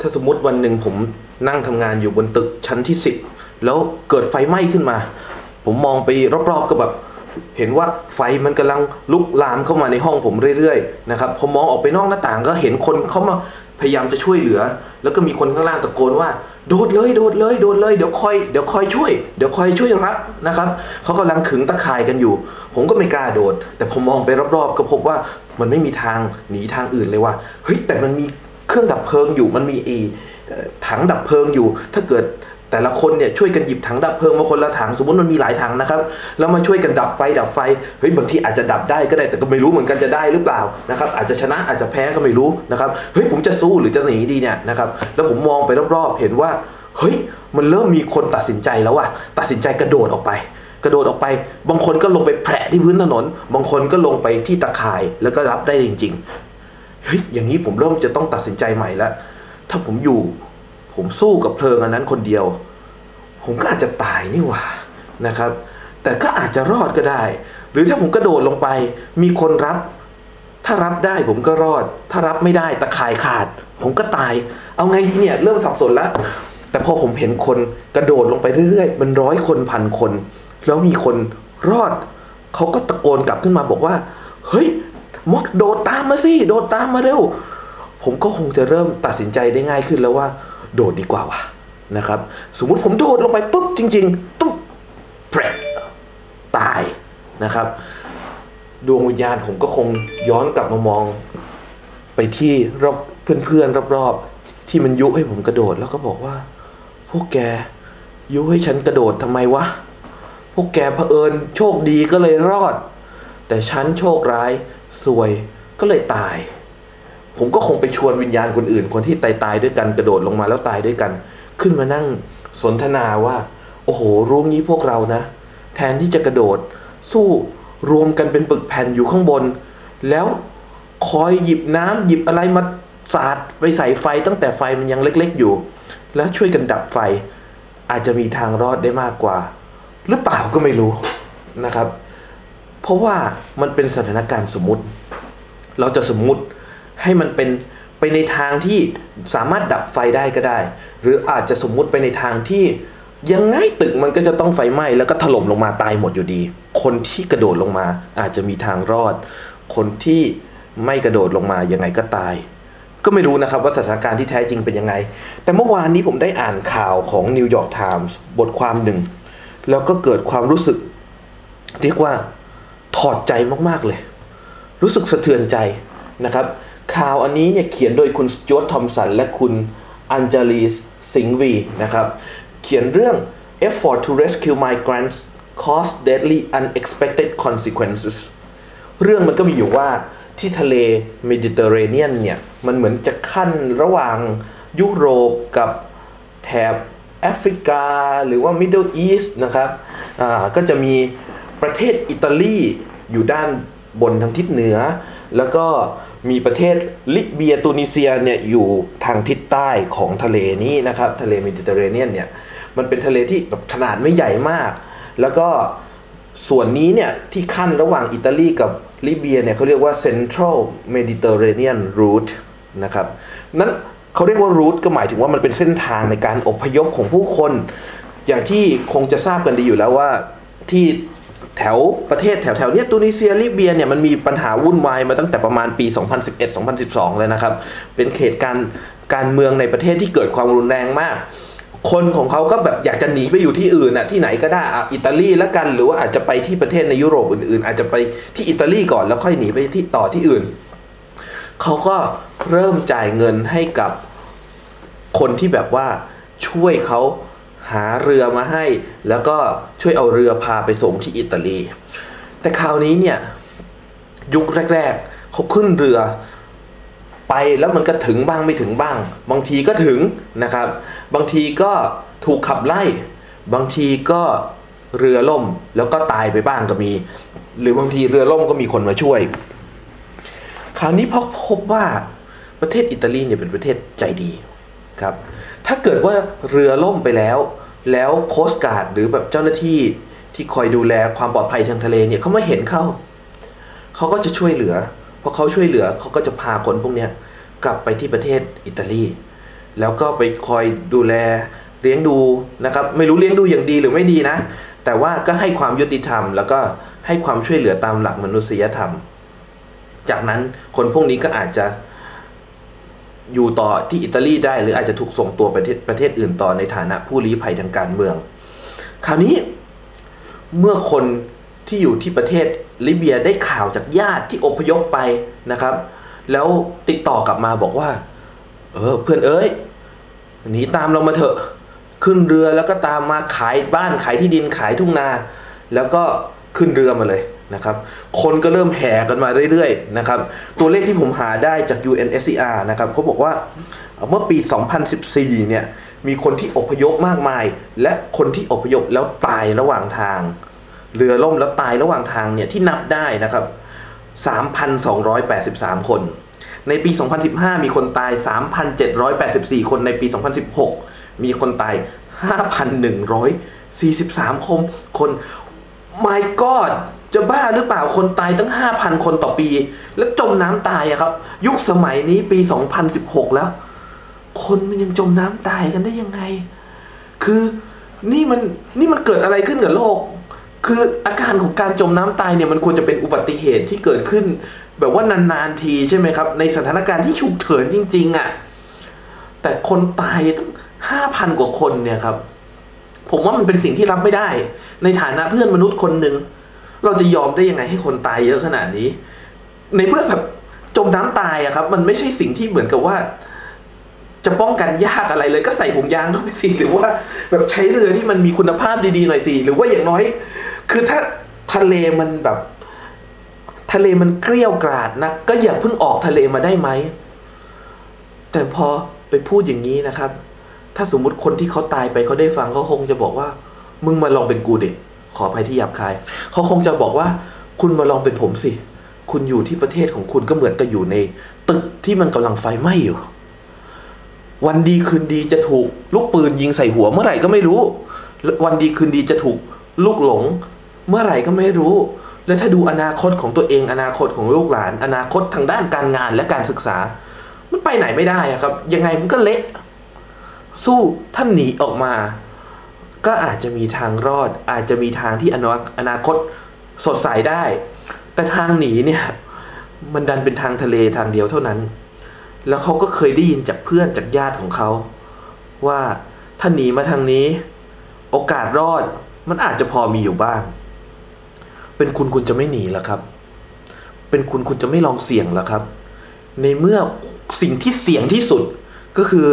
ถ้าสมมติวันหนึ่งผมนั่งทำงานอยู่บนตึกชั้นที่สิบแล้วเกิดไฟไหม้ขึ้นมา ผมมองไปรอบๆก็แบบเห็นว่าไฟมันกำลังลุกลามเข้ามาในห้องผมเรื่อยๆนะครับพอมองออกไปนอกหน้าต่างก็เห็นคนเขามาพยายามจะช่วยเหลือ แล้วก็มีคนข้างล่างตะโกนว่า โดดเลยโดดเลยโดดเลยเดี๋ยวคอยเดี๋ยวคอยช่วยเดี๋ยวคอยช่วยรับนะครับเขากำลังขึงตะข่ายกันอยู่ ผมก็ไม่กล้าโดด แต่ผมมองไปรอบๆ ก็พบว่ามันไม่มีทางหนีทางอื่นเลยว่าเฮ้ยแต่มันมี เครื่องดับเพลิงอยู่มันมีเอเอ่อถังดับเพลิงอยู่ ถ้าเกิดแต่ละคนเนี่ยช่วยกันหยิบถังดับเพลิงมาคนละถังสมมติมันมีหลายถังนะครับแล้วมาช่วยกันดับไฟดับไฟเฮ้ยบางทีอาจจะดับได้ก็ได้แต่ก็ไม่รู้เหมือนกันจะได้หรือเปล่านะครับอาจจะชนะอาจจะแพ้ก็ไม่รู้นะครับเฮ้ยผมจะสู้หรือจะหนีดีเนี่ยนะครับแล้วผมมองไปรอบๆเห็นว่าเฮ้ยมันเริ่มมีคนตัดสินใจแล้วอะตัดสินใจกระโดดออกไป กระโดดออกไป บางคนก็ลงไปแผลที่พื้นถนน บางคนก็ลงไปที่ตะข่ายแล้วก็รับได้จริง ๆ เฮ้ยอย่างนี้ผมเริ่มจะต้องตัดสินใจใหม่แล้ว ถ้าผมอยู่ ผมสู้กับเพลิงอันนั้นคนเดียว ผมก็อาจจะตายนี่หว่านะครับ แต่ก็อาจจะรอดก็ได้ หรือถ้าผมกระโดดลงไป มีคนรับ ถ้ารับได้ผมก็รอด ถ้ารับไม่ได้ตะข่ายขาด ผมก็ตาย เอาไงดีเนี่ยเริ่มสับสนแล้วแต่พอผมเห็นคนกระโดดลงไปเรื่อยๆมันร้อยคนพันคน แล้วมีคนรอด เขาก็ตะโกนกลับขึ้นมาบอกว่า เฮ้ย มดโดดตามมาสิ โดดตามมาเร็ว ผมก็คงจะเริ่มตัดสินใจได้ง่ายขึ้นแล้วว่า โดดดีกว่าวะนะครับ สมมุติผมโดดลงไปปุ๊บจริง ๆ ตุ๊บแผลตายนะครับ ดวงวิญญาณผมก็คงย้อนกลับมามอง ไปที่รอบเพื่อนๆรอบๆ ที่มันยุให้ผมกระโดดแล้วก็บอกว่า พวกแกยุให้ฉันกระโดดทำไมวะพวกแกเผอิญโชคดีก็เลยรอด แต่ฉันโชคร้าย สวยก็เลยตาย ผมก็คงไปชวนวิญญาณคนอื่น คนที่ตายตายด้วยกันกระโดดลงมาแล้วตายด้วยกัน ขึ้นมานั่งสนทนาว่า โอ้โหรู้งี้พวกเรานะ แทนที่จะกระโดด สู้รวมกันเป็นปึกแผ่นอยู่ข้างบน แล้วคอยหยิบน้ำหยิบอะไรมาสาดไปใส่ไฟตั้งแต่ไฟมันยังเล็กๆอยู่ แล้วช่วยกันดับไฟ อาจจะมีทางรอดได้มากกว่า หรือเปล่าก็ไม่รู้นะครับ เพราะว่ามันเป็นสถานการณ์สมมุติ เราจะสมมุติให้มันเป็นไปในทางที่สามารถดับไฟได้ก็ได้ หรืออาจจะสมมุติไปในทางที่ยังไงตึกมันก็จะต้องไฟไหม้แล้วก็ถล่มลงมาตายหมดอยู่ดี คนที่กระโดดลงมาอาจจะมีทางรอด คนที่ไม่กระโดดลงมายังไงก็ตาย ก็ไม่รู้นะครับว่าสถานการณ์ที่แท้จริงเป็นยังไง แต่เมื่อวานนี้ผมได้อ่านข่าวของนิวยอร์กไทมส์บทความหนึ่ง แล้วก็เกิดความรู้สึก เรียกว่า ถอดใจมากๆเลย รู้สึกสะเทือนใจนะครับข่าวอันนี้เนี่ยเขียนโดยคุณจอร์ดทอมสันและคุณอันเจลีสสิงวีนะครับเขียนเรื่อง effort to rescue migrants cause deadly unexpected consequences เรื่องมันก็มีอยู่ว่าที่ทะเลเมดิเตอร์เรเนียนเนี่ยมันเหมือนจะขั้นระหว่างยุโรปกับแถบแอฟริกา หรือว่า Middle East นะครับอ่าก็จะมี ประเทศอิตาลีอยู่ด้านบนทางทิศเหนือ แล้วก็มีประเทศลิเบียตูนิเซียเนี่ยอยู่ทางทิศใต้ของทะเลนี้นะครับ ทะเลเมดิเตอร์เรเนียนเนี่ยมันเป็นทะเลที่แบบขนาดไม่ใหญ่มาก แล้วก็ส่วนนี้เนี่ยที่ขั้นระหว่างอิตาลีกับลิเบียเนี่ยเขาเรียกว่า Central Mediterranean Route นะครับนั้นเขาเรียกว่า route ก็หมายถึงว่ามันเป็นเส้นทางในการอพยพของผู้คน อย่างที่คงจะทราบกันดีอยู่แล้วว่าที่ แถวประเทศแถวแถวเนี้ยตูนิเซียลิเบียเนี่ยมันมีปัญหาวุ่นวายมาตั้งแต่ประมาณปี 2011-2012 เลยนะครับ เป็นเขตการการเมืองในประเทศที่เกิดความรุนแรงมาก คนของเขาก็แบบอยากจะหนีไปอยู่ที่อื่นน่ะที่ไหนก็ได้อะอิตาลีแล้วกันหรือว่าอาจจะไปที่ประเทศในยุโรปอื่นๆ อาจจะไปที่อิตาลีก่อนแล้วค่อยหนีไปที่ต่อที่อื่นเขาก็เริ่มจ่ายเงินให้กับคนที่แบบว่าช่วยเขา หาเรือมาให้ แล้วก็ช่วยเอาเรือพาไปส่งที่อิตาลี แต่คราวนี้เนี่ยยุคแรก ๆเขาขึ้นเรือไปแล้วมันก็ถึงบ้างไม่ถึงบ้าง บางทีก็ถึงนะครับ บางทีก็ถูกขับไล่ บางทีก็เรือล่มแล้วก็ตายไปบ้างก็มี หรือบางทีเรือล่มก็มีคนมาช่วย คราวนี้พอพบว่าประเทศอิตาลีเนี่ยเป็นประเทศใจดีครับ ถ้าเกิดว่าเรือล่มไปแล้ว แล้วโคสการ์ดหรือแบบเจ้าหน้าที่ที่คอยดูแลความปลอดภัยทางทะเลเนี่ยเขาไม่เห็นเข้า เขาก็จะช่วยเหลือพอเขาช่วยเหลือเขาก็จะพาคนพวกเนี้ยกลับไปที่ประเทศอิตาลี แล้วก็ไปคอยดูแลเลี้ยงดูนะครับ ไม่รู้เลี้ยงดูอย่างดีหรือไม่ดีนะ แต่ว่าก็ให้ความยุติธรรม แล้วก็ให้ความช่วยเหลือตามหลักมนุษยธรรม จากนั้นคนพวกนี้ก็อาจจะ อยู่ต่อที่อิตาลีได้ หรืออาจจะถูกส่งตัวไปประเทศประเทศอื่นต่อในฐานะผู้ลี้ภัยทางการเมือง คราวนี้เมื่อคนที่อยู่ที่ประเทศลิเบียได้ข่าวจากญาติที่อพยพไปนะครับ แล้วติดต่อกลับมาบอกว่า เออเพื่อนเอ้ยหนีตามเรามาเถอะ ขึ้นเรือแล้วก็ตามมาขายบ้านขายที่ดินขายทุ่งนา แล้วก็ขึ้นเรือมาเลย นะครับคนก็เริ่มแห่กันมาเรื่อยๆนะครับตัวเลขที่ผมหาได้จาก UNSCR นะครับเขาบอกว่าเมื่อปี 2014 เนี่ยมีคนที่อพยพมากมาย และคนที่อพยพแล้วตายระหว่างทาง เรือล่มแล้วตายระหว่างทางเนี่ยที่นับได้นะครับ 3,283 คน ในปี 2015 มีคนตาย 3,784 คนในปี 2016 มีคนตาย 5,143 คน คน my god จะบ้าหรือเปล่าคนตายตั้ง 5,000 คนต่อปี แล้วจมน้ำตายอะครับ ยุคสมัยนี้ปี 2016 แล้ว คนมันยังจมน้ำตายกันได้ยังไง คือนี่มันนี่มันเกิดอะไรขึ้นกับโลก คืออาการของการจมน้ำตายเนี่ยมันควรจะเป็นอุบัติเหตุที่เกิดขึ้น แบบว่านานๆทีใช่ไหมครับ ในสถานการณ์ที่ฉุกเฉินจริง ๆอะ่ะแต่คนตายตั้งห้าพันกว่าคนเนี่ยครับ ผมว่ามันเป็นสิ่งที่รับไม่ได้ ในฐานะเพื่อนมนุษย์คนหนึ่ง เราจะยอมได้ยังไงให้คนตายเยอะขนาดนี้ ในเพื่อแบบจมน้ำตายอะครับ มันไม่ใช่สิ่งที่เหมือนกับว่า จะป้องกันยากอะไรเลยก็ใส่ห่วงยางเข้าไปสิหรือว่า แบบใช้เรือที่มันมีคุณภาพดีๆหน่อยสิหรือว่าอย่างน้อย คือถ้าทะเลมันแบบ ทะเลมันเกลี้ยวกราดนะก็อย่าเพิ่งออกทะเลมาได้ไหมแต่พอไปพูดอย่างนี้นะครับ ถ้าสมมุติคนที่เขาตายไปเขาได้ฟังเขาคงจะบอกว่า มึงมาลองเป็นกูเด็ก ขออภัยที่หยาบคาย เขาคงจะบอกว่าคุณมาลองเป็นผมสิ คุณอยู่ที่ประเทศของคุณก็เหมือนกับอยู่ใน ตึกที่มันกำลังไฟไหม้อยู่ วันดีคืนดีจะถูกลูกปืนยิงใส่หัวเมื่อไหร่ก็ไม่รู้ วันดีคืนดีจะถูกลูกหลง เมื่อไหร่ก็ไม่รู้ และถ้าดูอนาคตของตัวเอง อนาคตของลูกหลาน อนาคตทางด้านการงานและการศึกษา มันไปไหนไม่ได้อะครับ ยังไงมันก็เละสู้ท่านหนีออกมา ก็อาจจะมีทางรอด อาจจะมีทางที่อนาอนาคตสดใสได้ แต่ทางหนีเนี่ยมันดันเป็นทางทะเลทางเดียวเท่านั้น แล้วเขาก็เคยได้ยินจากเพื่อนจากญาติของเขาว่าถ้าหนีมาทางนี้ โอกาสรอดมันอาจจะพอมีอยู่บ้าง เป็นคุณคุณจะไม่หนีหรอครับ เป็นคุณคุณจะไม่ลองเสี่ยงหรอครับ ในเมื่อสิ่งที่เสี่ยงที่สุดก็คือ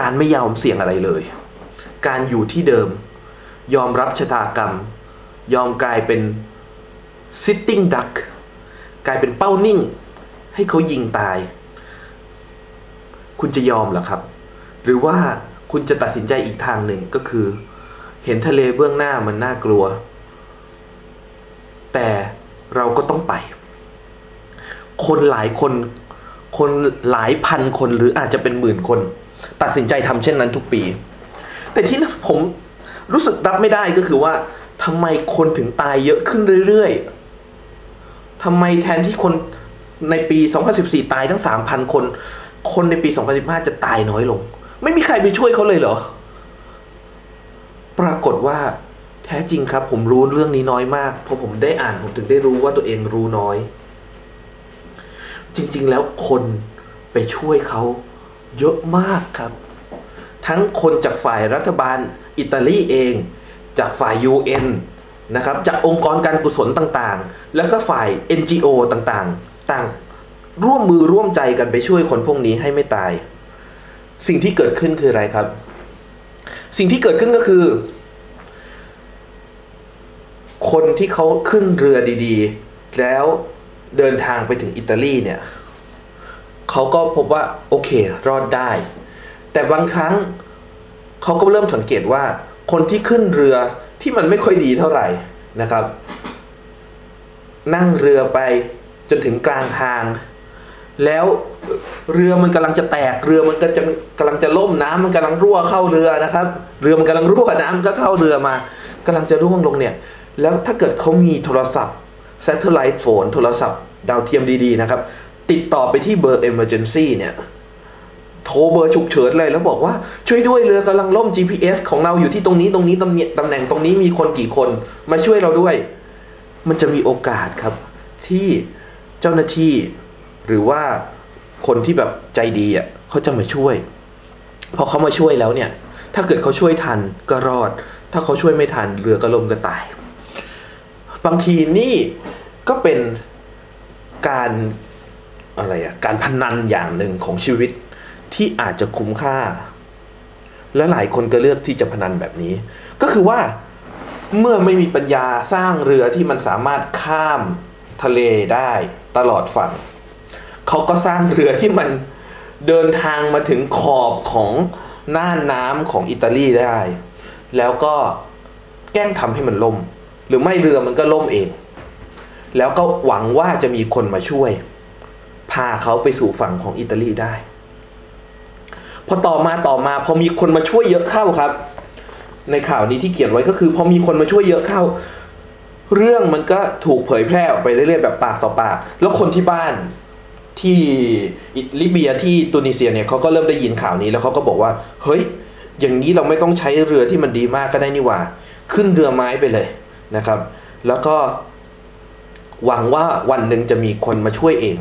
การไม่ยอมเสี่ยงอะไรเลย การอยู่ที่เดิม ยอมรับชะตากรรม ยอมกลายเป็น sitting duck กลายเป็นเป้านิ่ง ให้เขายิงตาย คุณจะยอมเหรอครับ หรือว่าคุณจะตัดสินใจอีกทางหนึ่งก็คือ เห็นทะเลเบื้องหน้ามันน่ากลัว แต่เราก็ต้องไป คนหลายคน คนหลายพันคนหรืออาจจะเป็นหมื่นคน ตัดสินใจทำเช่นนั้นทุกปี แต่ที่ผมรู้สึกรับไม่ได้ก็คือว่าทำไมคนถึงตายเยอะขึ้นเรื่อยๆทำไมแทนที่คนในปี 2014 ตายทั้ง 3,000 คน คนในปี 2015 จะตายน้อยลง ไม่มีใครไปช่วยเขาเลยเหรอ ปรากฏว่าแท้จริงครับ ผมรู้เรื่องนี้น้อยมาก เพอผมได้อ่านผมถึงได้รู้ว่าตัวเองรู้น้อย จริง ๆ แล้วคนไปช่วยเขาเยอะมากครับ ทั้งคนจากฝ่ายรัฐบาลอิตาลีเอง จากฝ่าย UN นะครับจากองค์กรการกุศลต่างๆ แล้วก็ฝ่าย NGO ต่างๆ ต่างร่วมมือร่วมใจกันไปช่วยคนพวกนี้ให้ไม่ตาย สิ่งที่เกิดขึ้นคืออะไรครับ สิ่งที่เกิดขึ้นก็คือ คนที่เขาขึ้นเรือดีๆ แล้วเดินทางไปถึงอิตาลีเนี่ยเขาก็พบว่าโอเค รอดได้ แต่บางครั้งเขาก็เริ่มสังเกตว่า คนที่ขึ้นเรือที่มันไม่ค่อยดีเท่าไหร่นะครับ นั่งเรือไปจนถึงกลางทาง แล้วเรือมันกำลังจะแตกเรือมันก็จะกำลังจะล่มน้ำมันกำลังรั่วเข้าเรือนะครับ เรือมันกำลังรั่วน้ำก็เข้าเรือมากำลังจะร่วงลงเนี่ย แล้วถ้าเกิดเขามีโทรศัพท์ satellite phone โทรศัพท์ ดาวเทียมดีๆนะครับ ติดต่อไปที่เบอร์ emergency เนี่ย โทรเบอร์ฉุกเฉินเลยแล้วบอกว่าช่วยด้วยเรือกำลังล่ม GPS ของเราอยู่ที่ตรงนี้ตรงนี้ตำแหน่งตำแหน่งตรงนี้มีคนกี่คนมาช่วยเราด้วย มันจะมีโอกาสครับ ที่เจ้าหน้าที่หรือว่าคนที่แบบใจดีอะเขาจะมาช่วย พอเขามาช่วยแล้วเนี่ย ถ้าเกิดเขาช่วยทันก็รอด ถ้าเขาช่วยไม่ทันเรือก็ล่มก็ตาย บางทีนี่ก็เป็นการอะไรอะการพนันอย่างหนึ่งของชีวิต ที่อาจจะคุ้มค่า และหลายคนก็เลือกที่จะพนันแบบนี้ ก็คือว่าเมื่อไม่มีปัญญาสร้างเรือที่มันสามารถข้ามทะเลได้ตลอดฝั่งเขาก็สร้างเรือที่มันเดินทางมาถึงขอบของน่านน้ำของอิตาลีได้ แล้วก็แกล้งทำให้มันล่ม หรือไม่เรือมันก็ล่มเอง แล้วก็หวังว่าจะมีคนมาช่วย พาเขาไปสู่ฝั่งของอิตาลีได้ พอต่อมาต่อมาพอมีคนมาช่วยเยอะเข้าครับ ในข่าวนี้ที่เขียนไว้ก็คือ พอมีคนมาช่วยเยอะเข้า เรื่องมันก็ถูกเผยแพร่ออกไปเรื่อยๆแบบปากต่อปาก แล้วคนที่บ้านที่ลิเบียที่ตูนิเซียเนี่ยเขาก็เริ่มได้ยินข่าวนี้แล้วเขาก็บอกว่า เฮ้ย อย่างนี้เราไม่ต้องใช้เรือที่มันดีมากก็ได้นี่หว่า ขึ้นเรือไม้ไปเลยนะครับ แล้วก็หวังว่าวันหนึ่งจะมีคนมาช่วยเอง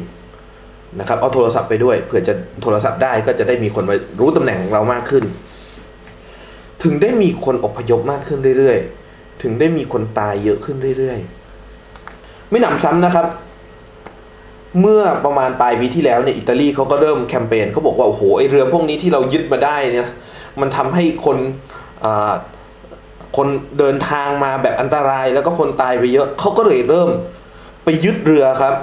นะครับเอาโทรศัพท์ไปด้วยเผื่อจะโทรศัพท์ได้ก็จะได้มีคนมารู้ตำแหน่งของเรามากขึ้น ถึงได้มีคนอพยพมากขึ้นเรื่อยๆ ถึงได้มีคนตายเยอะขึ้นเรื่อยๆ ไม่หนำซ้ำนะครับ เมื่อประมาณปลายปีที่แล้วเนี่ยอิตาลีเขาก็เริ่มแคมเปญเขาบอกว่าโอ้โหไอเรือพวกนี้ที่เรายึดมาได้เนี่ยมันทำให้คนคนเดินทางมาแบบอันตรายแล้วก็คนตายไปเยอะเขาก็เลยเริ่มไปยึดเรือครับ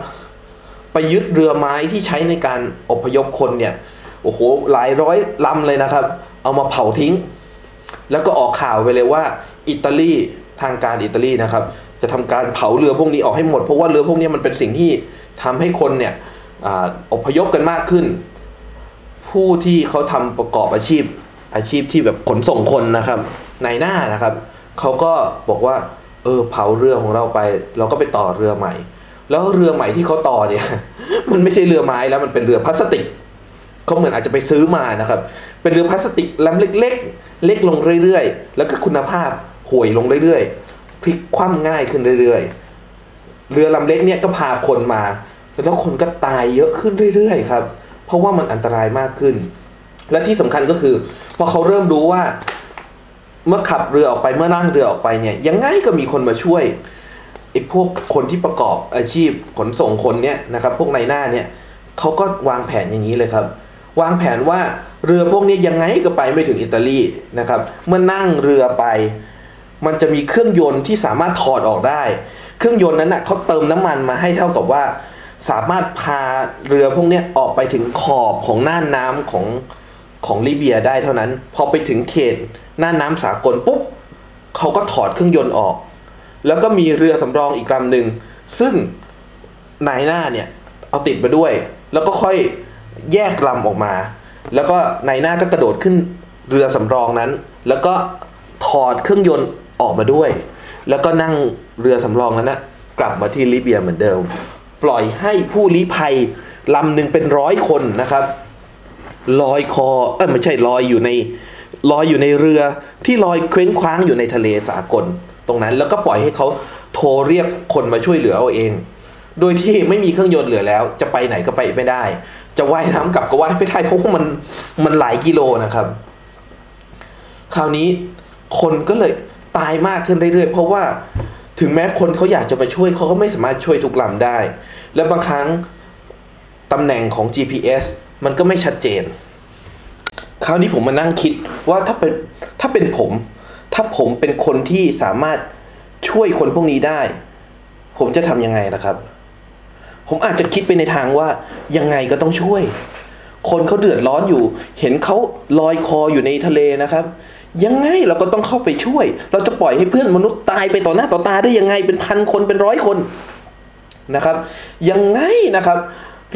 ไปยึดเรือไม้ที่ใช้ในการอพยพคนเนี่ยโอ้โหหลายร้อยลำเลยนะครับ เอามาเผาทิ้ง แล้วก็ออกข่าวไปเลยว่า อิตาลีทางการอิตาลีนะครับ จะทำการเผาเรือพวกนี้ออกให้หมด เพราะว่าเรือพวกนี้มันเป็นสิ่งที่ทำให้คนเนี่ยอพยพกันมากขึ้น ผู้ที่เขาทำประกอบอาชีพอาชีพที่แบบขนส่งคนนะครับในหน้านะครับเขาก็บอกว่าเออเผาเรือของเราไป เราก็ไปต่อเรือใหม่ แล้วเรือใหม่ที่เขาต่อเนี่ย มันไม่ใช่เรือไม้แล้วมันเป็นเรือพลาสติกเขาเหมือนอาจจะไปซื้อมานะครับ เป็นเรือพลาสติกลำเล็ก ๆ เล็กลงเรื่อยๆ แล้วก็คุณภาพห่วยลงเรื่อยๆพลิกคว่ำง่ายขึ้นเรื่อยๆ เรือลำเล็กเนี่ยก็พาคนมา แล้วคนก็ตายเยอะขึ้นเรื่อยๆครับ เพราะว่ามันอันตรายมากขึ้น และที่สำคัญก็คือพอเขาเริ่มรู้ว่า เมื่อขับเรือออกไปเมื่อนั่งเรือออกไปเนี่ยยังไงก็มีคนมาช่วย ไอ้พวกคนที่ประกอบอาชีพขนส่งคนเนี่ยนะครับ พวกในหน้าเนี่ยเขาก็วางแผนอย่างนี้เลยครับ วางแผนว่าเรือพวกนี้ยังไงก็ไปไม่ถึงอิตาลีนะครับเมื่อนั่งเรือไป มันจะมีเครื่องยนต์ที่สามารถถอดออกได้ เครื่องยนต์นั้นนะ่ะเขาเติมน้ำมันมาให้เท่ากับว่า สามารถพาเรือพวกนี้ออกไปถึงขอบของน่านน้ำของของลิเบียได้เท่านั้น พอไปถึงเขตน่านน้ำสากลปุ๊บเขาก็ถอดเครื่องยนต์ออก แล้วก็มีเรือสำรองอีกลำหนึ่งซึ่งนายหน้าเนี่ยเอาติดมาด้วย แล้วก็ค่อยแยกลำออกมา แล้วก็นายหน้าก็กระโดดขึ้นเรือสำรองนั้น แล้วก็ถอดเครื่องยนต์ออกมาด้วย แล้วก็นั่งเรือสำรองนั้นนะกลับมาที่ลิเบียเหมือนเดิม ปล่อยให้ผู้ลี้ภัยลำหนึ่งเป็นร้อยคนนะครับลอยคอเออไม่ใช่ลอยอยู่ในลอยอยู่ในเรือที่ลอยเคว้งคว้างอยู่ในทะเลสากล ตรงนั้น แล้วก็ปล่อยให้เขาโทรเรียกคนมาช่วยเหลือเอาเอง โดยที่ไม่มีเครื่องยนต์เหลือแล้ว จะไปไหนก็ไปไม่ได้ จะว่ายน้ำกลับก็ว่ายไม่ได้เพราะว่ามันมันหลายกิโลนะครับ คราวนี้คนก็เลยตายมากขึ้นเรื่อยๆเพราะว่าถึงแม้คนเขาอยากจะมาช่วยเขาก็ไม่สามารถช่วยทุกลำได้ และบางครั้งตำแหน่งของ GPS มันก็ไม่ชัดเจน คราวนี้ผมมานั่งคิดว่าถ้าเป็นถ้าเป็นผม ถ้าผมเป็นคนที่สามารถช่วยคนพวกนี้ได้ ผมจะทำยังไงนะครับ ผมอาจจะคิดไปในทางว่ายังไงก็ต้องช่วย คนเขาเดือดร้อนอยู่ เห็นเขาลอยคออยู่ในทะเลนะครับ ยังไงเราก็ต้องเข้าไปช่วย เราจะปล่อยให้เพื่อนมนุษย์ตายไปต่อหน้าต่อตาได้ยังไงเป็นพันคนเป็นร้อยคนนะครับ ยังไงนะครับ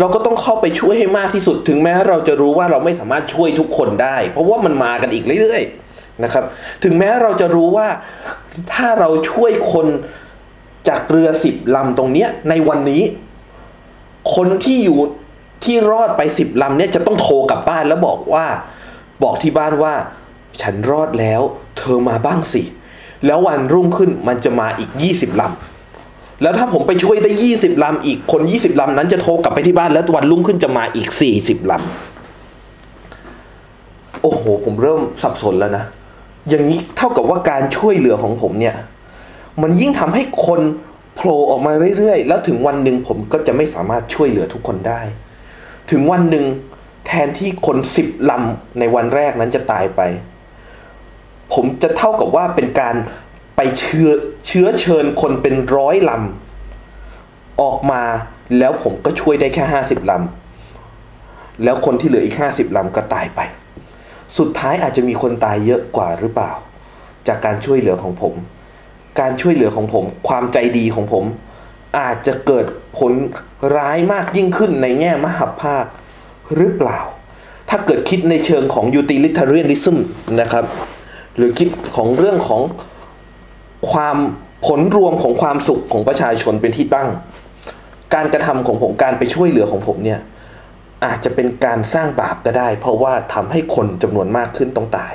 เราก็ต้องเข้าไปช่วยให้มากที่สุดถึงแม้เราจะรู้ว่าเราไม่สามารถช่วยทุกคนได้ เพราะว่ามันมากันอีกเรื่อยๆ นะครับ ถึงแม้เราจะรู้ว่าถ้าเราช่วยคนจากเรือสิบลำตรงเนี้ยในวันนี้ คนที่อยู่ที่รอดไปสิบลำเนี่ยจะต้องโทรกลับบ้านแล้วบอกว่า บอกที่บ้านว่า ฉันรอดแล้ว เธอมาบ้างสิ แล้ววันรุ่งขึ้นมันจะมาอีกยี่สิบลำแล้วถ้าผมไปช่วยได้ยี่สิบลำอีกคนยี่สิบลำนั้นจะโทรกลับไปที่บ้านแล้ววันรุ่งขึ้นจะมาอีกสี่สิบลำโอ้โห ผมเริ่มสับสนแล้วนะ อย่างนี้เท่ากับว่าการช่วยเหลือของผมเนี่ย มันยิ่งทำให้คนโผล่ออกมาเรื่อยๆ แล้วถึงวันหนึ่งผมก็จะไม่สามารถช่วยเหลือทุกคนได้ ถึงวันหนึ่งแทนที่คนสิบลำในวันแรกนั้นจะตายไป ผมจะเท่ากับว่าเป็นการไปเชื้อเชื้อเชิญคนเป็นร้อยลำ ออกมาแล้วผมก็ช่วยได้แค่ห้าสิบลำ แล้วคนที่เหลืออีกห้าสิบลำก็ตายไป สุดท้ายอาจจะมีคนตายเยอะกว่าหรือเปล่า จากการช่วยเหลือของผม การช่วยเหลือของผม ความใจดีของผม อาจจะเกิดผลร้ายมากยิ่งขึ้นในแง่มหภาคหรือเปล่า ถ้าเกิดคิดในเชิงของ utilitarianism นะครับ หรือคิดของเรื่องของความผลรวมของความสุขของประชาชนเป็นที่ตั้ง การกระทำของผมการไปช่วยเหลือของผมเนี่ย อาจจะเป็นการสร้างบาปก็ได้ เพราะว่าทำให้คนจำนวนมากขึ้นต้องตาย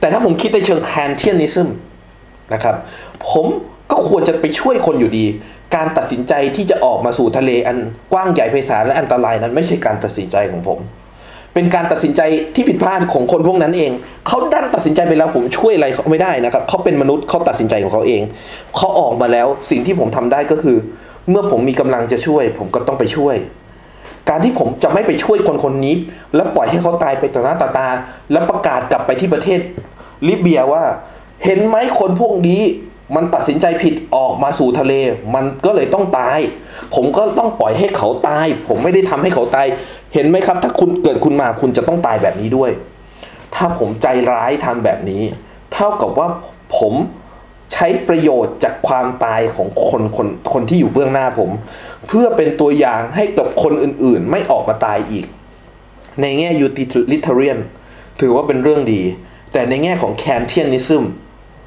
แต่ถ้าผมคิดในเชิงแคนเทียนิซึมนะครับ ผมก็ควรจะไปช่วยคนอยู่ดี การตัดสินใจที่จะออกมาสู่ทะเลอันกว้างใหญ่ไพศาลและอันตรายนั้นไม่ใช่การตัดสินใจของผม เป็นการตัดสินใจที่ผิดพลาดของคนพวกนั้นเอง เขาดันตัดสินใจไปแล้วผมช่วยอะไรเขาไม่ได้นะครับ เขาเป็นมนุษย์เขาตัดสินใจของเขาเอง เขาออกมาแล้วสิ่งที่ผมทำได้ก็คือ เมื่อผมมีกำลังจะช่วย ผมก็ต้องไปช่วย การที่ผมจะไม่ไปช่วยคนคนนี้ แล้วปล่อยให้เขาตายไปต่อหน้าต่อตา แล้วประกาศกลับไปที่ประเทศลิเบียว่า เห็นไหมคนพวกนี้มันตัดสินใจผิดออกมาสู่ทะเล มันก็เลยต้องตาย ผมก็ต้องปล่อยให้เขาตาย ผมไม่ได้ทำให้เขาตาย เห็นไหมครับ ถ้าคุณเกิดคุณมาคุณจะต้องตายแบบนี้ด้วย ถ้าผมใจร้ายทำแบบนี้ เท่ากับว่าผม ใช้ประโยชน์จากความตายของคนคนคนที่อยู่เบื้องหน้าผม เพื่อเป็นตัวอย่างให้กับคนอื่นๆ ไม่ออกมาตายอีก ในแง่ utilitarian ถือว่าเป็นเรื่องดี แต่ในแง่ของ Kantianism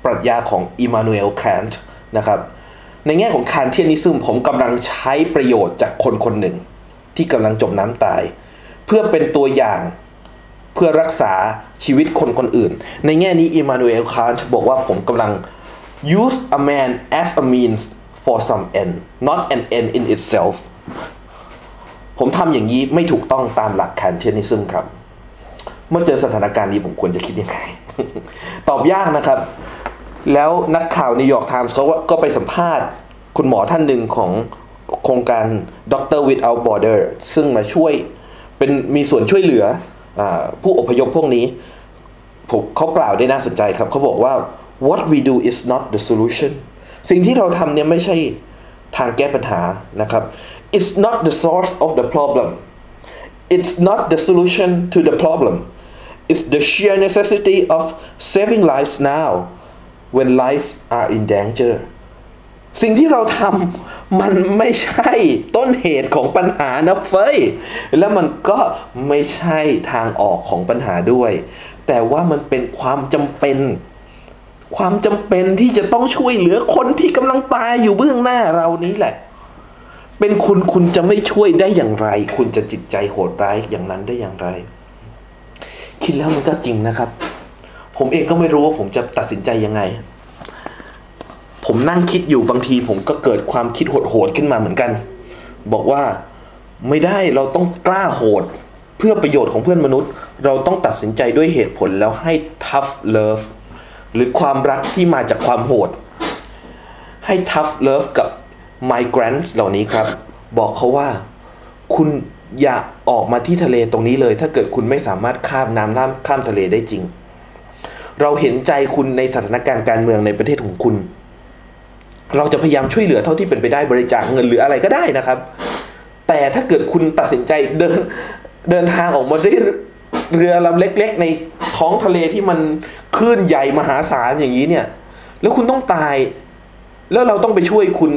ปรัชญาของอิมานูเอลแคนต์นะครับในแง่ของ Kantianism ผมกำลังใช้ประโยชน์จากคนคนหนึ่ง ที่กำลังจมน้ำตาย เพื่อเป็นตัวอย่างเพื่อรักษาชีวิตคนคนอื่น ในแง่นี้อิมานูเอลคานต์บอกว่าผมกำลัง use a man as a means for some end not an end in itself ผมทำอย่างนี้ไม่ถูกต้องตามหลัก Kantianism ครับ เมื่อเจอสถานการณ์นี้ผมควรจะคิดยังไง ตอบยากนะครับ แล้วนักข่าวนิวยอร์กไทมส์เขาก็ไปสัมภาษณ์ คุณหมอท่านหนึ่งของโครงการ Doctor Without Border ซึ่งมาช่วยเป็นมีส่วนช่วยเหลืออผู้อพยพพวกนี้ผมเขากล่าวได้น่าสนใจครับ เขาบอกว่า what we do is not the solution สิ่งที่เราทำเนี่ยไม่ใช่ทางแก้ปัญหานะครับ it's not the source of the problem it's not the solution to the problem it's the sheer necessity of saving lives now when lives are in danger สิ่งที่เราทำมันไม่ใช่ต้นเหตุของปัญหานะเฟยแล้วมันก็ไม่ใช่ทางออกของปัญหาด้วย แต่ว่ามันเป็นความจำเป็น ความจำเป็นที่จะต้องช่วยเหลือคนที่กำลังตายอยู่เบื้องหน้าเรานี้แหละ เป็นคุณคุณจะไม่ช่วยได้อย่างไร คุณจะจิตใจโหดร้ายอย่างนั้นได้อย่างไร คิดแล้วมันก็จริงนะครับ ผมเองก็ไม่รู้ว่าผมจะตัดสินใจยังไง ผมนั่งคิดอยู่บางที ผมก็เกิดความคิดโหดๆขึ้นมาเหมือนกัน บอกว่าไม่ได้เราต้องกล้าโหดเพื่อประโยชน์ของเพื่อนมนุษย์ เราต้องตัดสินใจด้วยเหตุผลแล้วให้ tough love หรือความรักที่มาจากความโหด ให้ tough love กับ migrants เหล่านี้ครับ บอกเขาว่า คุณอย่าออกมาที่ทะเลตรงนี้เลย ถ้าเกิดคุณไม่สามารถข้ามน้ำข้ามทะเลได้จริง เราเห็นใจคุณในสถานการณ์การเมืองในประเทศของคุณ เราจะพยายามช่วยเหลือเท่าที่เป็นไปได้บริจาคเงินหรืออะไรก็ได้นะครับ แต่ถ้าเกิดคุณตัดสินใจเดินเดินทางออกมาด้ เรือลำเล็ก ๆ ในท้องทะเลที่มันคลื่นใหญ่มหาศาลอย่างนี้เนี่ย แล้วคุณต้องตาย แล้วเราต้องไปช่วยคุณ